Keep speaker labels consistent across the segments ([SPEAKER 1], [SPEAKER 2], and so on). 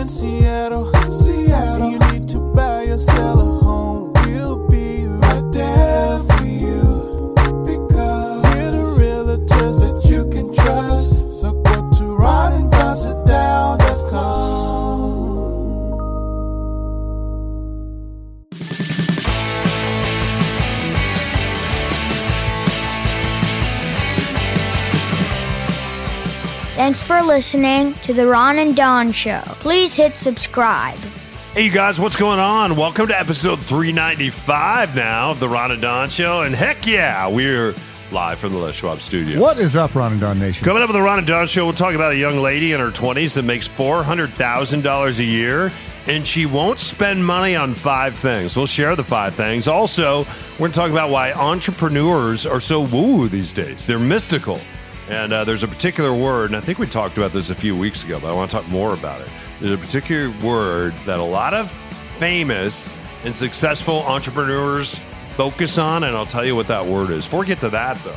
[SPEAKER 1] in Seattle, Seattle. You need to buy or
[SPEAKER 2] Thanks for listening to the Ron and Don Show. Please hit subscribe.
[SPEAKER 3] Hey, you guys, what's going on? Welcome to episode 395 now of the Ron and Don Show. And heck yeah, we're live from the Les Schwab studio.
[SPEAKER 4] What is up, Ron and Don Nation?
[SPEAKER 3] Coming up with the Ron and Don Show, we'll talk about a young lady in her 20s that makes $400,000 a year, and she won't spend money on five things. We'll share the five things. Also, we're going to talk about why entrepreneurs are so woo these days. They're mystical. And uh, there's a particular word, and I think we talked about this a few weeks ago, but I want to talk more about it. There's a particular word that a lot of famous and successful entrepreneurs focus on, and I'll tell you what that word is. Before we get to that, though,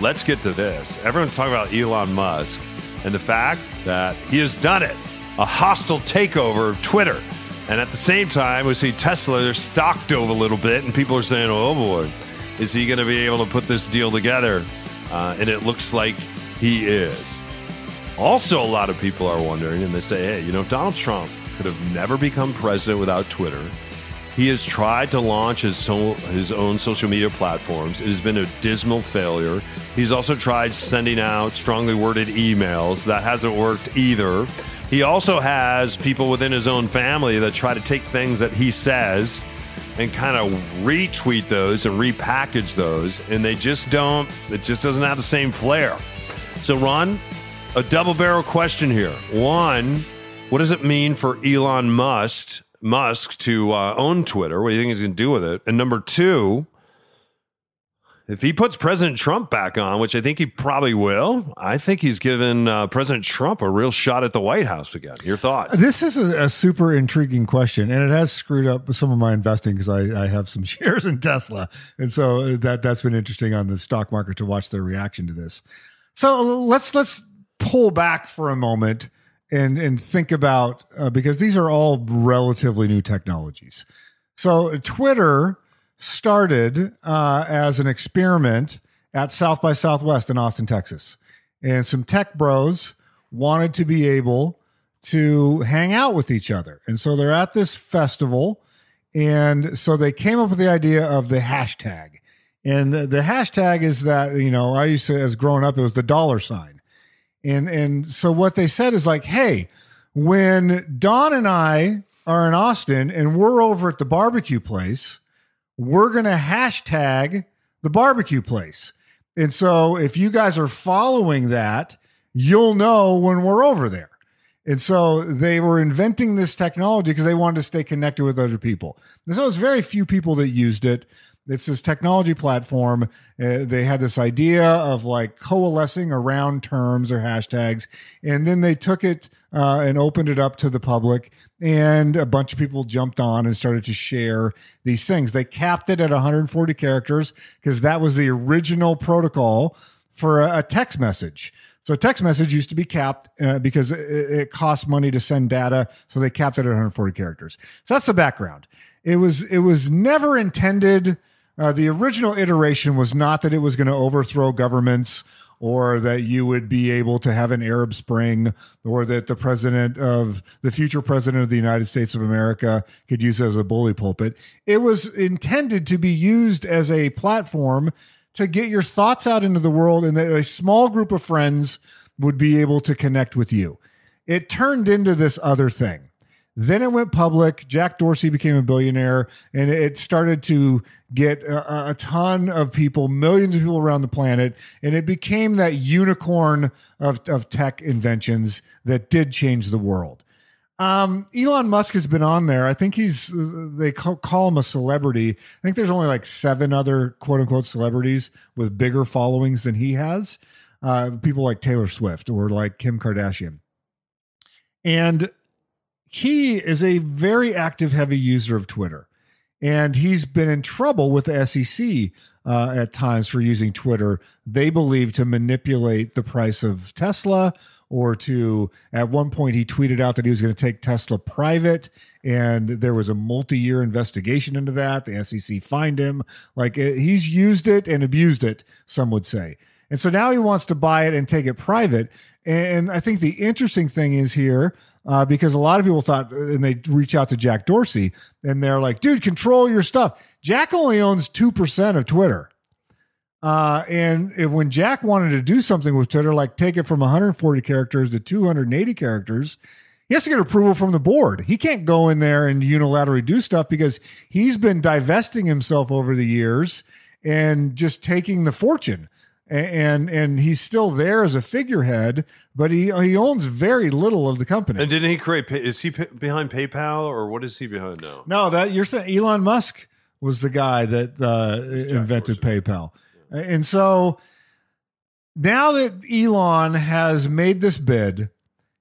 [SPEAKER 3] let's get to this. Everyone's talking about Elon Musk and the fact that he has done it a hostile takeover of Twitter. And at the same time, we see Tesla, stock dove a little bit, and people are saying, oh boy, is he going to be able to put this deal together? Uh, and it looks like he is. Also, a lot of people are wondering, and they say, hey, you know, Donald Trump could have never become president without Twitter. He has tried to launch his, so, his own social media platforms. It has been a dismal failure. He's also tried sending out strongly worded emails. That hasn't worked either. He also has people within his own family that try to take things that he says and kind of retweet those and repackage those, and they just don't, it just doesn't have the same flair. So, Ron, a double barrel question here. One, what does it mean for Elon Musk Musk to uh, own Twitter? What do you think he's going to do with it? And number two, if he puts President Trump back on, which I think he probably will, I think he's given uh, President Trump a real shot at the White House again. Your thoughts?
[SPEAKER 4] This is a, a super intriguing question, and it has screwed up some of my investing because I, I have some shares in Tesla, and so that that's been interesting on the stock market to watch their reaction to this. So let's let's pull back for a moment and and think about uh, because these are all relatively new technologies. So Twitter started uh, as an experiment at South by Southwest in Austin, Texas, and some tech bros wanted to be able to hang out with each other, and so they're at this festival, and so they came up with the idea of the hashtag. And the, the hashtag is that, you know, I used to, as growing up, it was the dollar sign. And and so what they said is like, hey, when Don and I are in Austin and we're over at the barbecue place, we're gonna hashtag the barbecue place. And so if you guys are following that, you'll know when we're over there. And so they were inventing this technology because they wanted to stay connected with other people. And so it's very few people that used it. It's this technology platform. Uh, they had this idea of like coalescing around terms or hashtags, and then they took it uh, and opened it up to the public, and a bunch of people jumped on and started to share these things. They capped it at 140 characters because that was the original protocol for a, a text message. So text message used to be capped uh, because it, it costs money to send data, so they capped it at 140 characters. So that's the background. It was it was never intended. Uh, the original iteration was not that it was going to overthrow governments or that you would be able to have an Arab Spring or that the president of the future president of the United States of America could use as a bully pulpit. It was intended to be used as a platform to get your thoughts out into the world and that a small group of friends would be able to connect with you. It turned into this other thing. Then it went public. Jack Dorsey became a billionaire, and it started to get a, a, ton of people, millions of people around the planet, and it became that unicorn of, of tech inventions that did change the world. Um, Elon Musk has been on there. I think he's they call, call him a celebrity. I think there's only like seven other quote unquote celebrities with bigger followings than he has. Uh, people like Taylor Swift or like Kim Kardashian. And he is a very active, heavy user of Twitter. And he's been in trouble with the SEC uh, at times for using Twitter. They believe to manipulate the price of Tesla or to at one point he tweeted out that he was going to take Tesla private and there was a multi-year investigation into that the SEC fined him like uh, he's used it and abused it some would say and so now he wants to buy it and take it private and I think the interesting thing is here uh, because a lot of people thought and they reach out to Jack Dorsey and they're like dude control your stuff Jack only owns 2% of Twitter uh, and if, when Jack wanted to do something with Twitter, like take it from 140 characters to 280 characters, he has to get approval from the board. He can't go in there and unilaterally do stuff because he's been divesting himself over the years and just taking the fortune. And and he's still there as a figurehead, but he he owns very little of the company.
[SPEAKER 3] And didn't he create? Is he behind PayPal or what is he behind now?
[SPEAKER 4] No, that you're saying Elon Musk was the guy that uh, invented Dorsey. PayPal. And so now that Elon has made this bid,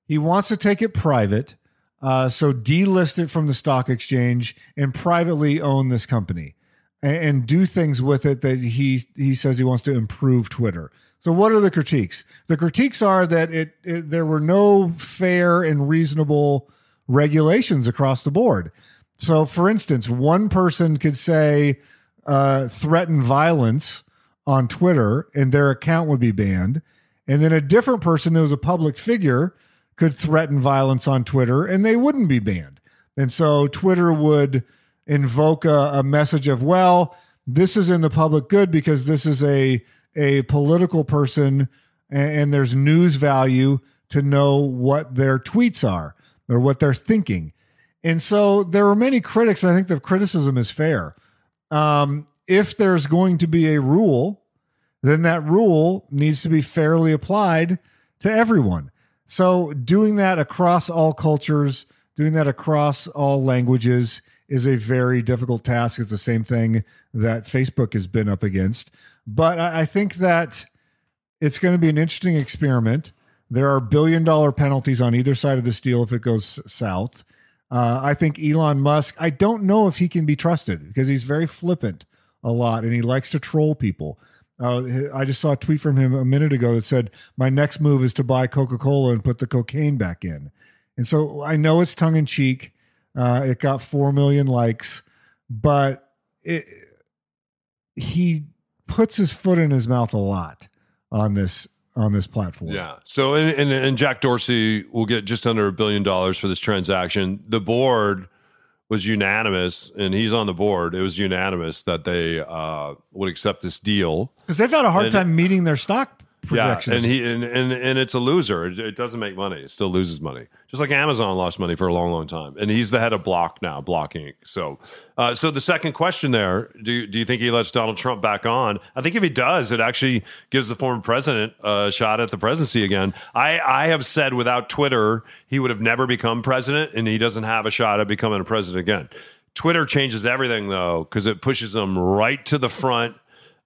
[SPEAKER 4] he wants to take it private. Uh, so delist it from the stock exchange and privately own this company and, and, do things with it that he he says he wants to improve Twitter. So what are the critiques? The critiques are that it, it there were no fair and reasonable regulations across the board. So, for instance, one person could say uh, threaten violence on Twitter and their account would be banned. And then a different person that was a public figure could threaten violence on Twitter and they wouldn't be banned. And so Twitter would invoke a, a message of, well, this is in the public good because this is a a political person and, and there's news value to know what their tweets are or what they're thinking. And so there are many critics, and I think the criticism is fair. Um, if there's going to be a rule, then that rule needs to be fairly applied to everyone. So, doing that across all cultures, doing that across all languages is a very difficult task. It's the same thing that Facebook has been up against. But I think that it's going to be an interesting experiment. There are billion dollar penalties on either side of this deal if it goes south. Uh, I think Elon Musk, I don't know if he can be trusted because he's very flippant a lot and he likes to troll people. Uh, I just saw a tweet from him a minute ago that said, "My next move is to buy Coca Cola and put the cocaine back in." And so I know it's tongue in cheek. Uh, it got four million likes, but it, he puts his foot in his mouth a lot on this on this platform.
[SPEAKER 3] Yeah. So and, and and Jack Dorsey will get just under a billion dollars for this transaction. The board was unanimous, and he's on the board. It was unanimous that they uh, would accept this deal
[SPEAKER 4] because they've had a hard and, time meeting their stock projections.
[SPEAKER 3] Yeah, and he and, and and it's a loser. It, it, doesn't make money. It still loses money. Just like Amazon lost money for a long, long time. And he's the head of Block now, Block Inc. So, uh, so the second question there: Do do you think he lets Donald Trump back on? I think if he does, it actually gives the former president a shot at the presidency again. I I have said without Twitter, he would have never become president, and he doesn't have a shot at becoming a president again. Twitter changes everything though, because it pushes them right to the front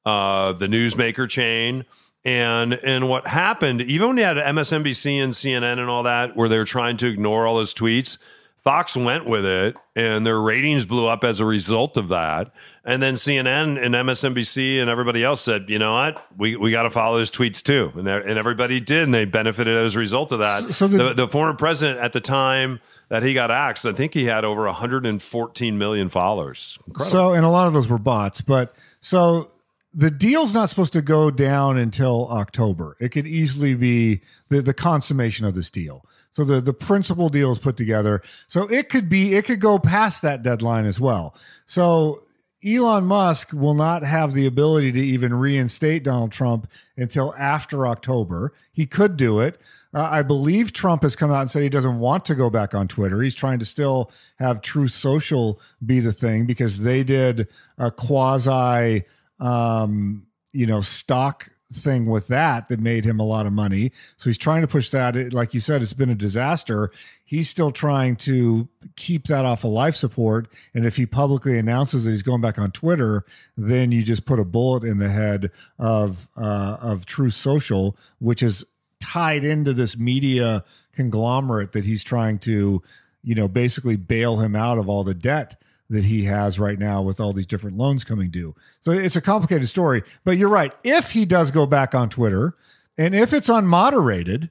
[SPEAKER 3] of the newsmaker chain and and what happened, even when you had MSNBC and CNN and all that, where they were trying to ignore all his tweets, Fox went with it, and their ratings blew up as a result of that. And then CNN and MSNBC and everybody else said, you know what, we, we got to follow his tweets too, and and everybody did, and they benefited as a result of that. So the, the, the former president at the time that he got axed, I think he had over 114 million followers.
[SPEAKER 4] Incredible. So, and a lot of those were bots, but so the deal's not supposed to go down until October. It could easily be the, the consummation of this deal. So the, the principal deal is put together. So it could be, it could go past that deadline as well. So Elon Musk will not have the ability to even reinstate Donald Trump until after October. He could do it. Uh, I believe Trump has come out and said he doesn't want to go back on Twitter. He's trying to still have Truth Social be the thing because they did a quasi um, you know, stock thing with that that made him a lot of money. So he's trying to push that. Like you said, it's been a disaster. He's still trying to keep that off of life support. And if he publicly announces that he's going back on Twitter, then you just put a bullet in the head of uh, of Truth Social, which is tied into this media conglomerate that he's trying to, you know, basically bail him out of all the debt that he has right now with all these different loans coming due. So it's a complicated story. But you're right. If he does go back on Twitter, and if it's unmoderated,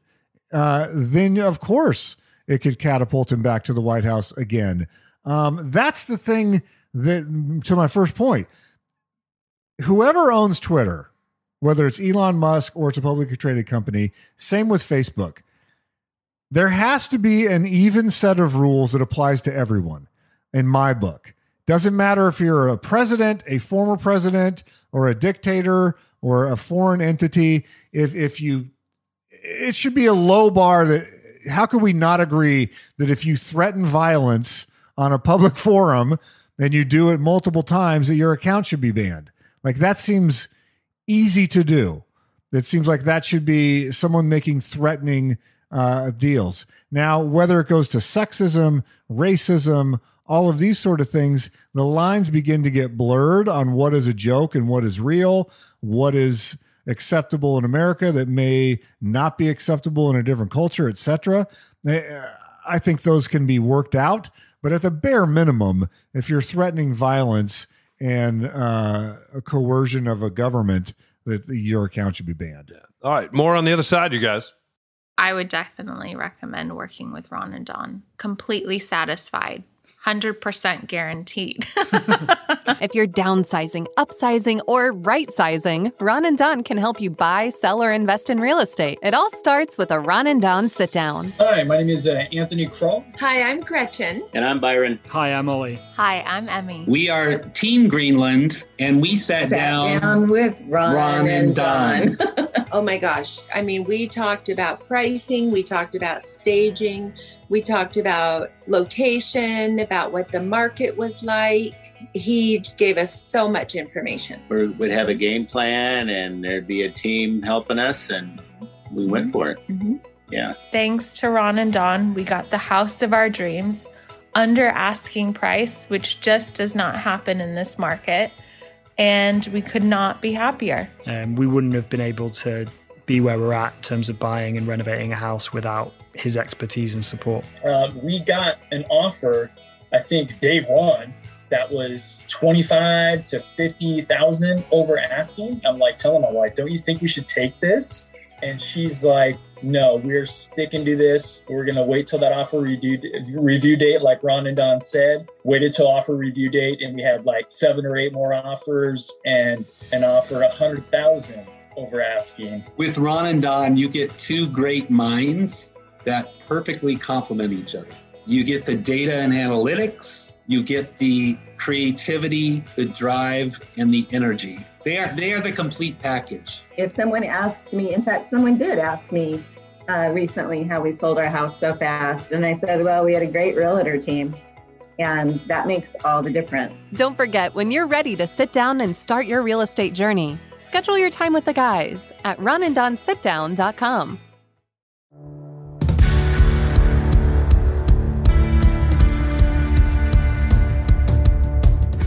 [SPEAKER 4] uh, then of course it could catapult him back to the White House again. Um, that's the thing that, to my first point, whoever owns Twitter, whether it's Elon Musk or it's a publicly traded company, same with Facebook. There has to be an even set of rules that applies to everyone in my book. Doesn't matter if you're a president, a former president, or a dictator or a foreign entity. If if you it should be a low bar that how can we not agree that if you threaten violence on a public forum and you do it multiple times that your account should be banned? Like that seems easy to do. It seems like that should be someone making threatening uh, deals. Now, whether it goes to sexism, racism, all of these sort of things, the lines begin to get blurred on what is a joke and what is real, what is acceptable in America that may not be acceptable in a different culture, etc. I think those can be worked out, but at the bare minimum, if you're threatening violence and uh, a coercion of a government, that your account should be banned.
[SPEAKER 3] All right, more on the other side, you guys.
[SPEAKER 5] I would definitely recommend working with Ron and Don. Completely satisfied. 100% guaranteed.
[SPEAKER 6] if you're downsizing, upsizing, or right sizing, Ron and Don can help you buy, sell, or invest in real estate. It all starts with a Ron and Don sit down.
[SPEAKER 7] Hi, my name is uh, Anthony Kroll.
[SPEAKER 8] Hi, I'm Gretchen.
[SPEAKER 9] And I'm Byron.
[SPEAKER 10] Hi, I'm Ollie.
[SPEAKER 5] Hi, I'm Emmy.
[SPEAKER 9] We are Team Greenland, and we sat,
[SPEAKER 8] sat down, down, with Ron,
[SPEAKER 9] Ron and, and Don.
[SPEAKER 8] Don. oh my gosh. I mean, we talked about pricing, we talked about staging, we talked about location, about what the market was like. He gave us so much information.
[SPEAKER 9] We would have a game plan, and there'd be a team helping us, and we went for it. Mm-hmm. Yeah.
[SPEAKER 5] Thanks to Ron and Don, we got the house of our dreams under asking price, which just does not happen in this market. And we could not be happier.
[SPEAKER 10] Um, we wouldn't have been able to be where we're at in terms of buying and renovating a house without his expertise and support.
[SPEAKER 7] Um, we got an offer, I think, day one that was 25 to 50,000 over asking. I'm like telling my wife, don't you think we should take this? And she's like, no, we're sticking to this. We're going to wait till that offer review, review date, like Ron and Don said. Waited till offer review date, and we had like seven or eight more offers and an offer a hundred thousand over asking.
[SPEAKER 9] With Ron and Don, you get two great minds that perfectly complement each other. You get the data and analytics, you get the creativity, the drive, and the energy. They are they are the complete package.
[SPEAKER 8] If someone asked me, in fact, someone did ask me uh, recently how we sold our house so fast, and I said, "Well, we had a great realtor team." And that makes all the difference.
[SPEAKER 6] Don't forget, when you're ready to sit down and start your real estate journey, schedule your time with the guys at ronanddonsitdown.com.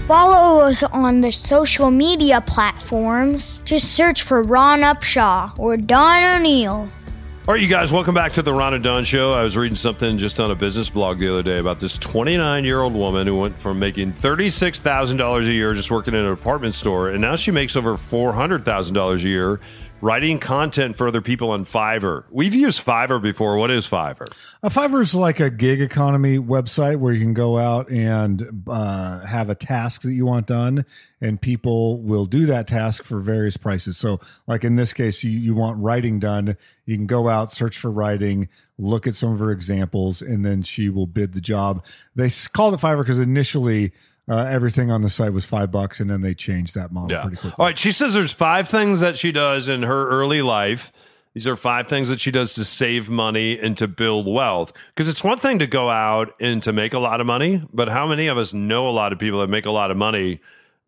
[SPEAKER 2] Follow us on the social media platforms. Just search for Ron Upshaw or Don O'Neill.
[SPEAKER 3] All right, you guys, welcome back to the Ron and Don Show. I was reading something just on a business blog the other day about this 29 year old woman who went from making $36,000 a year just working in an apartment store, and now she makes over $400,000 a year writing content for other people on Fiverr. We've used Fiverr before. What is Fiverr?
[SPEAKER 4] A Fiverr is like a gig economy website where you can go out and uh, have a task that you want done, and people will do that task for various prices. So, like in this case, you, you want writing done, you can go out, search for writing, look at some of her examples, and then she will bid the job. They called it Fiverr because initially uh, everything on the site was five bucks, and then they changed that model yeah. pretty quickly.
[SPEAKER 3] All right, she says there's five things that she does in her early life. These are five things that she does to save money and to build wealth. Because it's one thing to go out and to make a lot of money, but how many of us know a lot of people that make a lot of money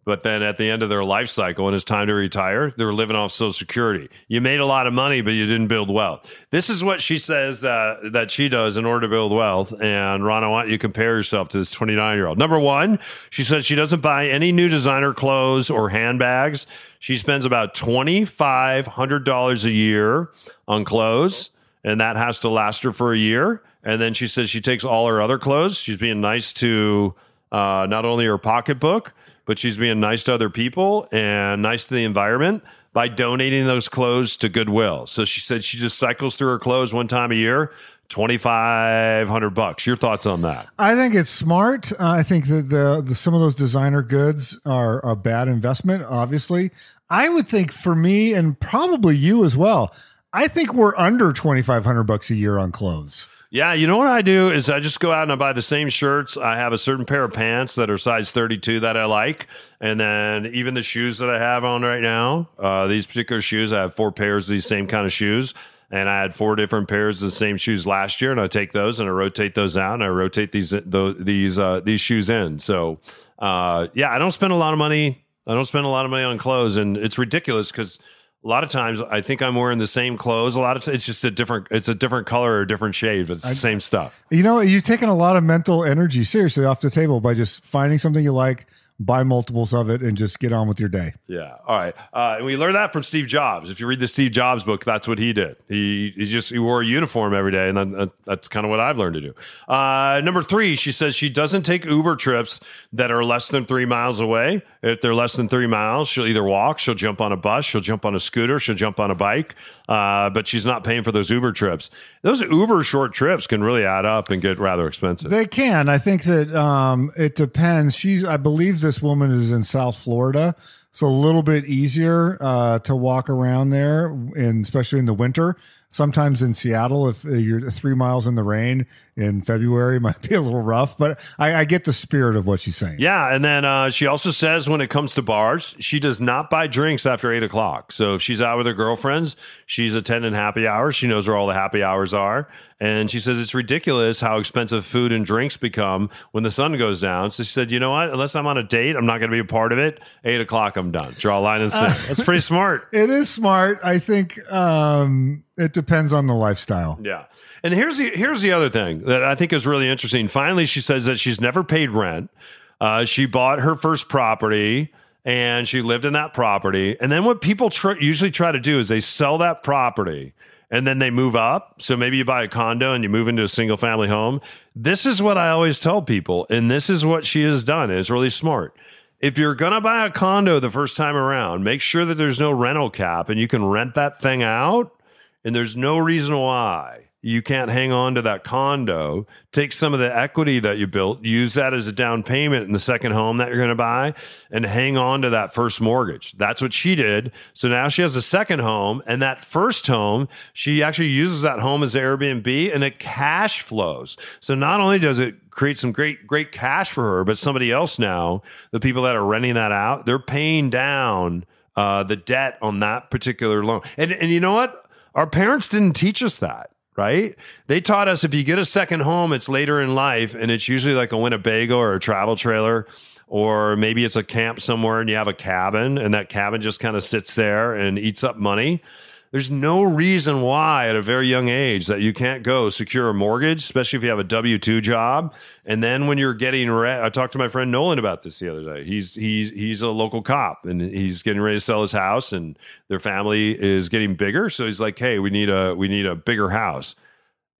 [SPEAKER 3] but then at the end of their life cycle, when it's time to retire, they're living off Social Security. You made a lot of money, but you didn't build wealth. This is what she says uh, that she does in order to build wealth. And Ron, I want you to compare yourself to this 29 year old. Number one, she says she doesn't buy any new designer clothes or handbags. She spends about $2,500 a year on clothes, and that has to last her for a year. And then she says she takes all her other clothes. She's being nice to uh, not only her pocketbook, but she's being nice to other people and nice to the environment by donating those clothes to Goodwill. So she said she just cycles through her clothes one time a year, twenty five hundred bucks. Your thoughts on that?
[SPEAKER 4] I think it's smart. Uh, I think that the, the some of those designer goods are a bad investment. Obviously, I would think for me and probably you as well. I think we're under twenty five hundred bucks a year on clothes.
[SPEAKER 3] Yeah, you know what I do is I just go out and I buy the same shirts. I have a certain pair of pants that are size 32 that I like. And then even the shoes that I have on right now, uh, these particular shoes, I have four pairs of these same kind of shoes. And I had four different pairs of the same shoes last year, and I take those and I rotate those out, and I rotate these these uh, these shoes in. So, uh, yeah, I don't spend a lot of money. I don't spend a lot of money on clothes, and it's ridiculous because a lot of times I think I'm wearing the same clothes. A lot of t- it's just a different it's a different color or a different shade, but it's the same stuff.
[SPEAKER 4] You know, you've taken a lot of mental energy seriously off the table by just finding something you like, buy multiples of it, and just get on with your day.
[SPEAKER 3] Yeah. All right. Uh, and we learned that from Steve Jobs. If you read the Steve Jobs book, that's what he did. He, he just he wore a uniform every day, and then, uh, that's kind of what I've learned to do. Uh, number three, she says she doesn't take Uber trips that are less than three miles away. If they're less than three miles, she'll either walk, she'll jump on a bus, she'll jump on a scooter, she'll jump on a bike. Uh, but she's not paying for those Uber trips. Those Uber short trips can really add up and get rather expensive.
[SPEAKER 4] They can. I think that um, it depends. She's, I believe, this woman is in South Florida, so a little bit easier uh, to walk around there, and especially in the winter. Sometimes in Seattle, if uh, you're three miles in the rain in February, might be a little rough. But I, I get the spirit of what she's saying.
[SPEAKER 3] Yeah, and then uh, she also says when it comes to bars, she does not buy drinks after eight o'clock. So if she's out with her girlfriends, she's attending happy hours. She knows where all the happy hours are, and she says it's ridiculous how expensive food and drinks become when the sun goes down. So she said, you know what? Unless I'm on a date, I'm not going to be a part of it. Eight o'clock, I'm done. Draw a line and sand. That's pretty smart.
[SPEAKER 4] It is smart. I think um, it depends on the lifestyle.
[SPEAKER 3] Yeah. And here's the here's the other thing that I think is really interesting. Finally, she says that she's never paid rent. Uh, she bought her first property and she lived in that property. And then what people tr- usually try to do is they sell that property and then they move up. So maybe you buy a condo and you move into a single family home. This is what I always tell people, and this is what she has done. It's really smart. If you're going to buy a condo the first time around, make sure that there's no rental cap and you can rent that thing out. And there's no reason why you can't hang on to that condo, take some of the equity that you built, use that as a down payment in the second home that you're going to buy, and hang on to that first mortgage. That's what she did. So now she has a second home, and that first home, she actually uses that home as Airbnb and it cash flows. So not only does it create some great, great cash for her, but somebody else now, the people that are renting that out, they're paying down uh, the debt on that particular loan. And, and you know what? Our parents didn't teach us that right? They taught us if you get a second home, it's later in life, and it's usually like a Winnebago or a travel trailer, or maybe it's a camp somewhere and you have a cabin, and that cabin just kind of sits there and eats up money. There's no reason why at a very young age that you can't go secure a mortgage, especially if you have a W two job. And then when you're getting ready, I talked to my friend Nolan about this the other day. He's he's he's a local cop and he's getting ready to sell his house, and their family is getting bigger. So he's like, "Hey, we need a we need a bigger house."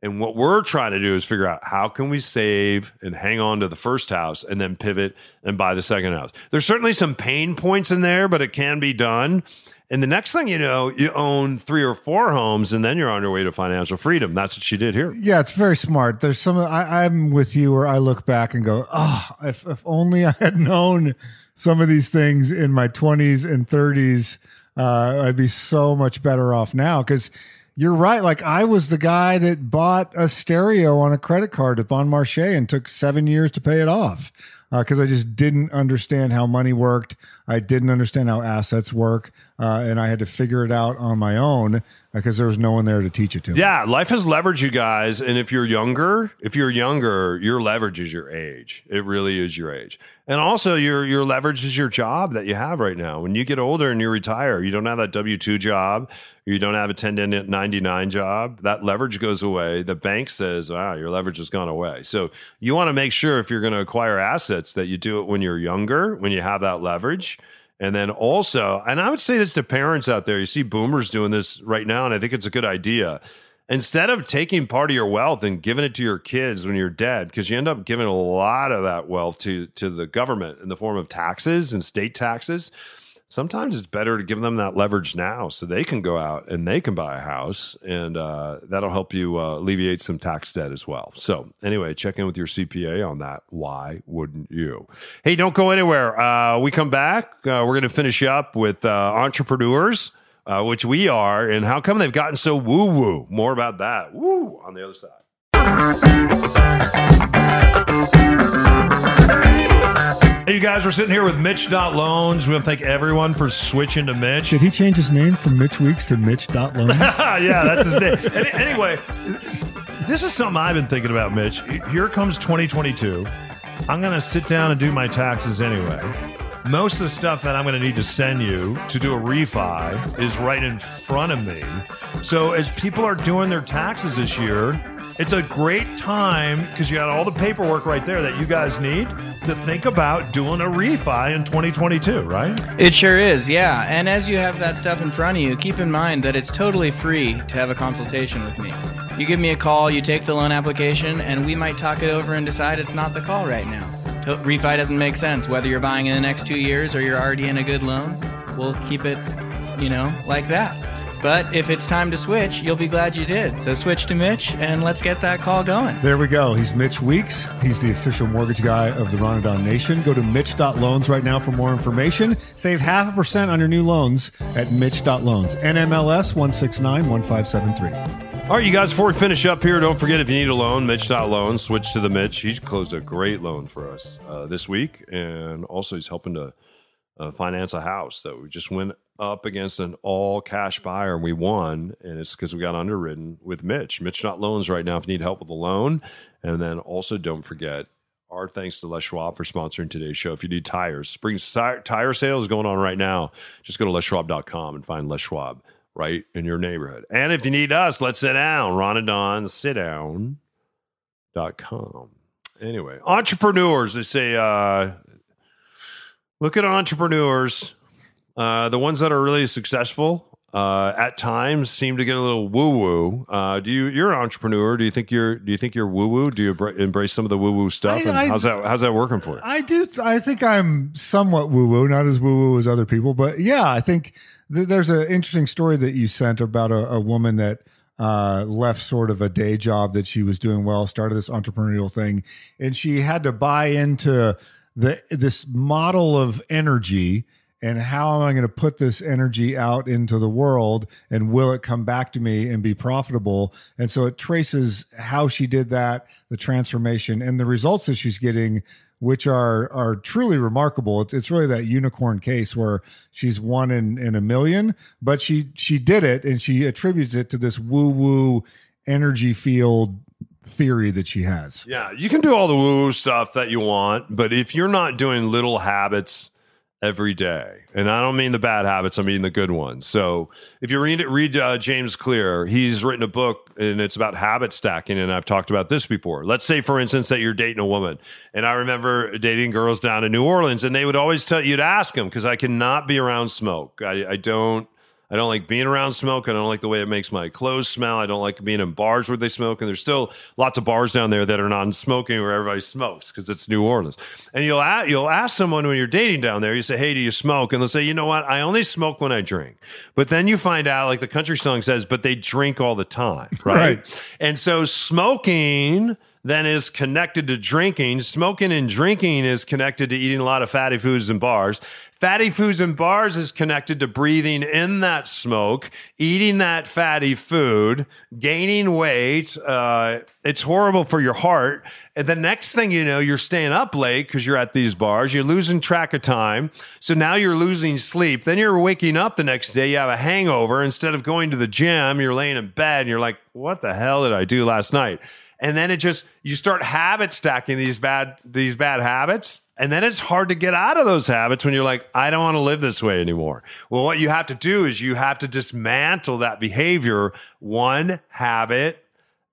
[SPEAKER 3] And what we're trying to do is figure out how can we save and hang on to the first house and then pivot and buy the second house. There's certainly some pain points in there, but it can be done. And the next thing you know, you own three or four homes, and then you're on your way to financial freedom. That's what she did here.
[SPEAKER 4] Yeah, it's very smart. There's some. I, I'm with you where I look back and go, oh, if, if only I had known some of these things in my 20s and 30s, uh, I'd be so much better off now. Because you're right. Like I was the guy that bought a stereo on a credit card at Bon Marché and took seven years to pay it off because I just didn't understand how money worked. I didn't understand how assets work, uh, and I had to figure it out on my own because there was no one there to teach it to me.
[SPEAKER 3] Yeah, life has leveraged you guys, and if you're younger, if you're younger, your leverage is your age. It really is your age, and also your your leverage is your job that you have right now. When you get older and you retire, you don't have that W two job, you don't have a 1099 job, that leverage goes away. The bank says, wow, your leverage has gone away. So you want to make sure if you're going to acquire assets that you do it when you're younger, when you have that leverage. And then also, and I would say this to parents out there, you see boomers doing this right now, and I think it's a good idea. instead of taking part of your wealth and giving it to your kids when you're dead, because you end up giving a lot of that wealth to to the government in the form of taxes and state taxes. Sometimes it's better to give them that leverage now so they can go out and they can buy a house, and uh, that'll help you uh, alleviate some tax debt as well. So, anyway, check in with your CPA on that. Why wouldn't you? Hey, don't go anywhere. Uh, we come back. Uh, we're going to finish up with uh, entrepreneurs uh, which we are, and how come they've gotten so woo woo? More about that. Woo on the other side. Hey, you guys, we're sitting here with Mitch Loans. We want to thank everyone for switching to Mitch.
[SPEAKER 4] Did he change his name from Mitch Weeks to Mitch Dot Loans?
[SPEAKER 3] yeah, that's his name. Any, anyway, this is something I've been thinking about, Mitch. Here comes 2022. I'm going to sit down and do my taxes anyway. Most of the stuff that I'm going to need to send you to do a refi is right in front of me. So, as people are doing their taxes this year, it's a great time because you got all the paperwork right there that you guys need to think about doing a refi in 2022, right?
[SPEAKER 11] It sure is, yeah. And as you have that stuff in front of you, keep in mind that it's totally free to have a consultation with me. You give me a call, you take the loan application, and we might talk it over and decide it's not the call right now. To- Refi doesn't make sense. Whether you're buying in the next two years or you're already in a good loan, we'll keep it, you know, like that. But if it's time to switch, you'll be glad you did. So switch to Mitch and let's get that call going.
[SPEAKER 4] There we go. He's Mitch Weeks. He's the official mortgage guy of the Ronadon Nation. Go to Mitch.loans right now for more information. Save half a percent on your new loans at Mitch.loans. NMLS 1691573.
[SPEAKER 3] All right, you guys, before we finish up here, don't forget if you need a loan, Mitch.loan, switch to the Mitch. He closed a great loan for us uh, this week, and also he's helping to uh, finance a house that we just went up against an all cash buyer and we won. And it's because we got underwritten with Mitch. mitch not loans right now if you need help with a loan. And then also don't forget our thanks to Les Schwab for sponsoring today's show. If you need tires, spring tire, tire sale is going on right now. Just go to leschwab.com and find Les Schwab right in your neighborhood. And if you need us, let's sit down. Ron and Don, sit down. Dot com. Anyway, entrepreneurs, they say, uh, look at entrepreneurs, uh, the ones that are really successful. Uh, at times, seem to get a little woo woo. Uh, do you? You're an entrepreneur. Do you think you're? Do you think you're woo woo? Do you embrace some of the woo woo stuff?
[SPEAKER 4] I-
[SPEAKER 3] and
[SPEAKER 4] I-
[SPEAKER 3] how's that? How's that working for you?
[SPEAKER 4] I do. I think I'm somewhat woo woo, not as woo woo as other people, but yeah, I think th- there's an interesting story that you sent about a, a woman that uh, left sort of a day job that she was doing well, started this entrepreneurial thing, and she had to buy into the this model of energy and how am I going to put this energy out into the world and will it come back to me and be profitable? And so it traces how she did that, the transformation and the results that she's getting, which are, are truly remarkable. It's, it's really that unicorn case where she's one in, in a million, but she, she did it and she attributes it to this woo woo energy field theory that she has.
[SPEAKER 3] Yeah, you can do all the woo woo stuff that you want, but if you're not doing little habits every day, and I don't mean the bad habits, I mean the good ones. So if you read it, read uh, James Clear. He's written a book, and it's about habit stacking. And I've talked about this before. Let's say, for instance, that you're dating a woman, and I remember dating girls down in New Orleans, and they would always tell you'd ask them because I cannot be around smoke. I, I don't. I don't like being around smoke. I don't like the way it makes my clothes smell. I don't like being in bars where they smoke. And there's still lots of bars down there that are non-smoking where everybody smokes because it's New Orleans. And you'll a- you'll ask someone when you're dating down there. You say, "Hey, do you smoke?" And they'll say, "You know what? I only smoke when I drink." But then you find out, like the country song says, "But they drink all the time." Right.
[SPEAKER 4] Right.
[SPEAKER 3] And so smoking then is connected to drinking. Smoking and drinking is connected to eating a lot of fatty foods and bars. Fatty foods and bars is connected to breathing in that smoke, eating that fatty food, gaining weight. Uh, it's horrible for your heart. And the next thing you know, you're staying up late because you're at these bars. You're losing track of time. So now you're losing sleep. Then you're waking up the next day. You have a hangover. Instead of going to the gym, you're laying in bed and you're like, what the hell did I do last night? And then it just you start habit stacking these bad these bad habits. And then it's hard to get out of those habits when you're like i don't want to live this way anymore. Well what you have to do is you have to dismantle that behavior one habit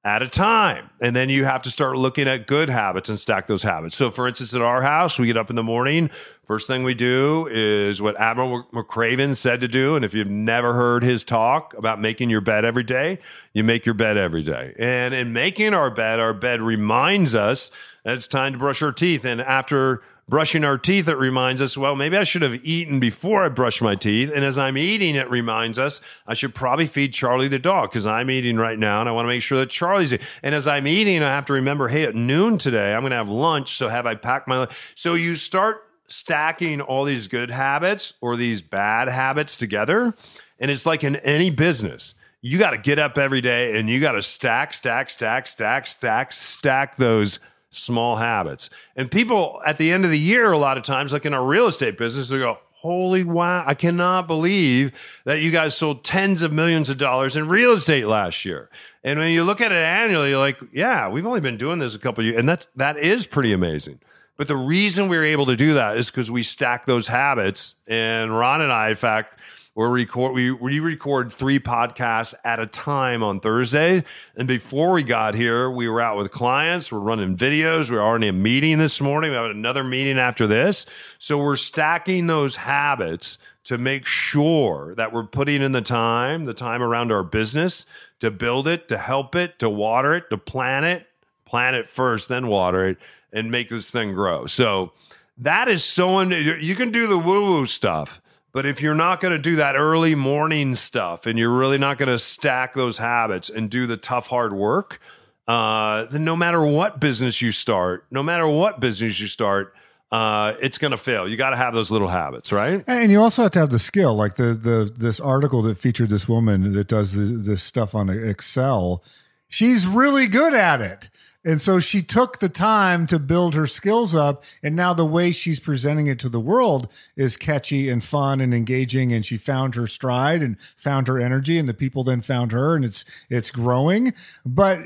[SPEAKER 3] at a time. And then you have to start looking at good habits and stack those habits. So, for instance, at our house, we get up in the morning. First thing we do is what Admiral McRaven said to do. And if you've never heard his talk about making your bed every day, you make your bed every day. And in making our bed, our bed reminds us that it's time to brush our teeth. And after brushing our teeth, it reminds us, well, maybe I should have eaten before I brushed my teeth. And as I'm eating, it reminds us I should probably feed Charlie the dog because I'm eating right now and I want to make sure that Charlie's eating. And as I'm eating, I have to remember, hey, at noon today, I'm going to have lunch. So have I packed my lunch? So you start stacking all these good habits or these bad habits together. And it's like in any business. You got to get up every day and you got to stack, stack, stack, stack, stack, stack those small habits. And people at the end of the year, a lot of times, like in our real estate business, they go, Holy wow, I cannot believe that you guys sold tens of millions of dollars in real estate last year. And when you look at it annually, you're like, yeah, we've only been doing this a couple of years. And that's that is pretty amazing. But the reason we were able to do that is because we stack those habits. And Ron and I, in fact, we're record we we record three podcasts at a time on Thursday. And before we got here, we were out with clients. We're running videos. We're already in a meeting this morning. We have another meeting after this. So we're stacking those habits to make sure that we're putting in the time, the time around our business to build it, to help it, to water it, to plant it, plant it first, then water it, and make this thing grow. So that is so. You can do the woo woo stuff but if you're not going to do that early morning stuff and you're really not going to stack those habits and do the tough, hard work, uh, then no matter what business you start, no matter what business you start, uh, it's going to fail. You got to have those little habits, right?
[SPEAKER 4] And you also have to have the skill. Like the the this article that featured this woman that does this, this stuff on Excel. She's really good at it. And so she took the time to build her skills up. And now the way she's presenting it to the world is catchy and fun and engaging. And she found her stride and found her energy. And the people then found her and it's, it's growing. But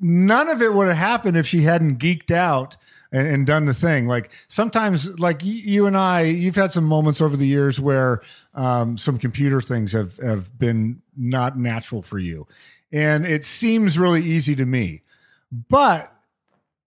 [SPEAKER 4] none of it would have happened if she hadn't geeked out and, and, done the thing. Like sometimes, like you and I, you've had some moments over the years where um, some computer things have have been not natural for you, and it seems really easy to me. But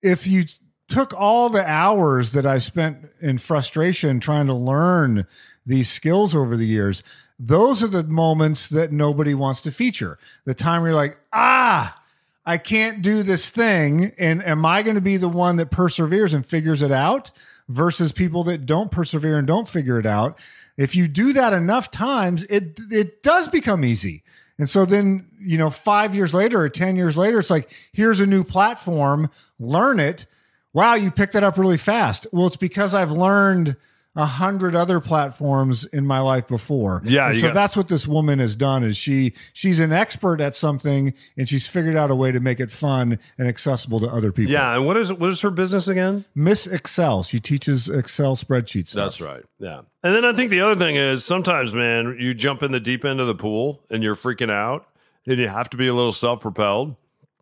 [SPEAKER 4] if you took all the hours that I spent in frustration trying to learn these skills over the years, those are the moments that nobody wants to feature. The time where you're like, ah, I can't do this thing. And am I going to be the one that perseveres and figures it out versus people that don't persevere and don't figure it out? If you do that enough times, it it does become easy. And so then, you know, five years later or 10 years later, it's like, here's a new platform, learn it. Wow, you picked that up really fast. Well, it's because I've learned a hundred other platforms in my life before.
[SPEAKER 3] Yeah.
[SPEAKER 4] So
[SPEAKER 3] got-
[SPEAKER 4] that's what this woman has done is she she's an expert at something and she's figured out a way to make it fun and accessible to other people.
[SPEAKER 3] Yeah. And what is what is her business again?
[SPEAKER 4] Miss Excel. She teaches Excel spreadsheets.
[SPEAKER 3] That's right. Yeah. And then I think the other thing is sometimes, man, you jump in the deep end of the pool and you're freaking out and you have to be a little self propelled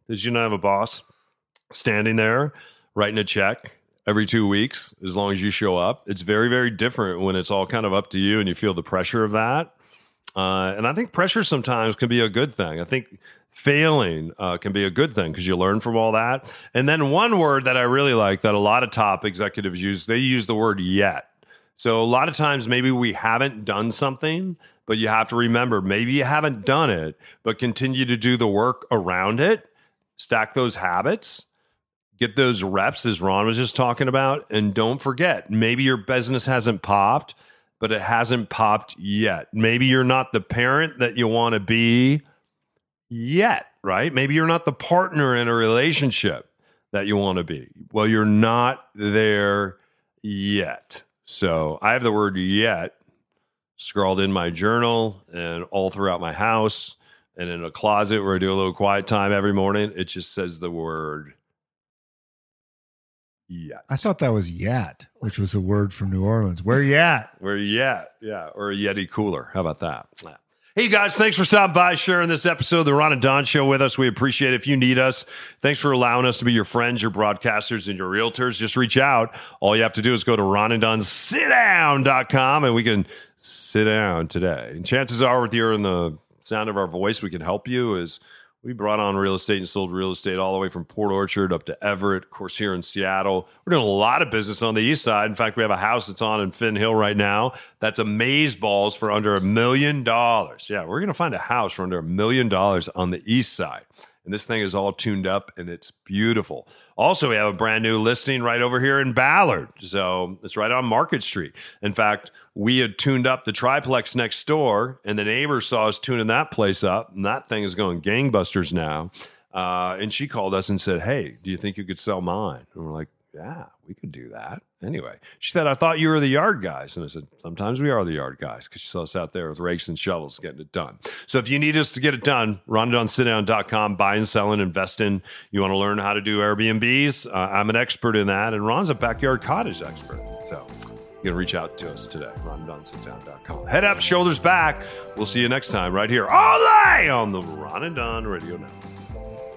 [SPEAKER 3] because you don't have a boss standing there writing a check every two weeks as long as you show up. It's very, very different when it's all kind of up to you and you feel the pressure of that. Uh, and I think pressure sometimes can be a good thing. I think failing uh, can be a good thing because you learn from all that. And then one word that I really like that a lot of top executives use, they use the word yet. So a lot of times maybe we haven't done something, but you have to remember maybe you haven't done it, but continue to do the work around it, stack those habits get those reps as Ron was just talking about. And don't forget, maybe your business hasn't popped, but it hasn't popped yet. Maybe you're not the parent that you want to be yet, right? Maybe you're not the partner in a relationship that you want to be. Well, you're not there yet. So I have the word yet scrawled in my journal and all throughout my house and in a closet where I do a little quiet time every morning. It just says the word yet.
[SPEAKER 4] I thought that was yet, which was a word from New Orleans. Where you at?
[SPEAKER 3] Where you at? Yeah. Or a Yeti cooler. How about that? Hey, guys, thanks for stopping by, sharing this episode of the Ron and Don Show with us. We appreciate it. If you need us, thanks for allowing us to be your friends, your broadcasters, and your realtors. Just reach out. All you have to do is go to ronanddonsitdown.com and we can sit down today. And chances are, with your and the sound of our voice, we can help you as We brought on real estate and sold real estate all the way from Port Orchard up to Everett, of course, here in Seattle. We're doing a lot of business on the east side. In fact, we have a house that's on in Finn Hill right now. That's amaze balls for under a million dollars. Yeah, we're going to find a house for under a million dollars on the east side. And this thing is all tuned up and it's beautiful. Also, we have a brand new listing right over here in Ballard. So it's right on Market Street. In fact, we had tuned up the triplex next door, and the neighbor saw us tuning that place up, and that thing is going gangbusters now. Uh, and she called us and said, Hey, do you think you could sell mine? And we're like, Yeah, we could do that. Anyway, she said, I thought you were the yard guys. And I said, Sometimes we are the yard guys because she saw us out there with rakes and shovels getting it done. So if you need us to get it done, rondonsitdown.com, buy and sell and invest in. You want to learn how to do Airbnbs? Uh, I'm an expert in that. And Ron's a backyard cottage expert. So you can reach out to us today, rondonsitdown.com. Head up, shoulders back. We'll see you next time right here, all day on the Ron and Don Radio Network.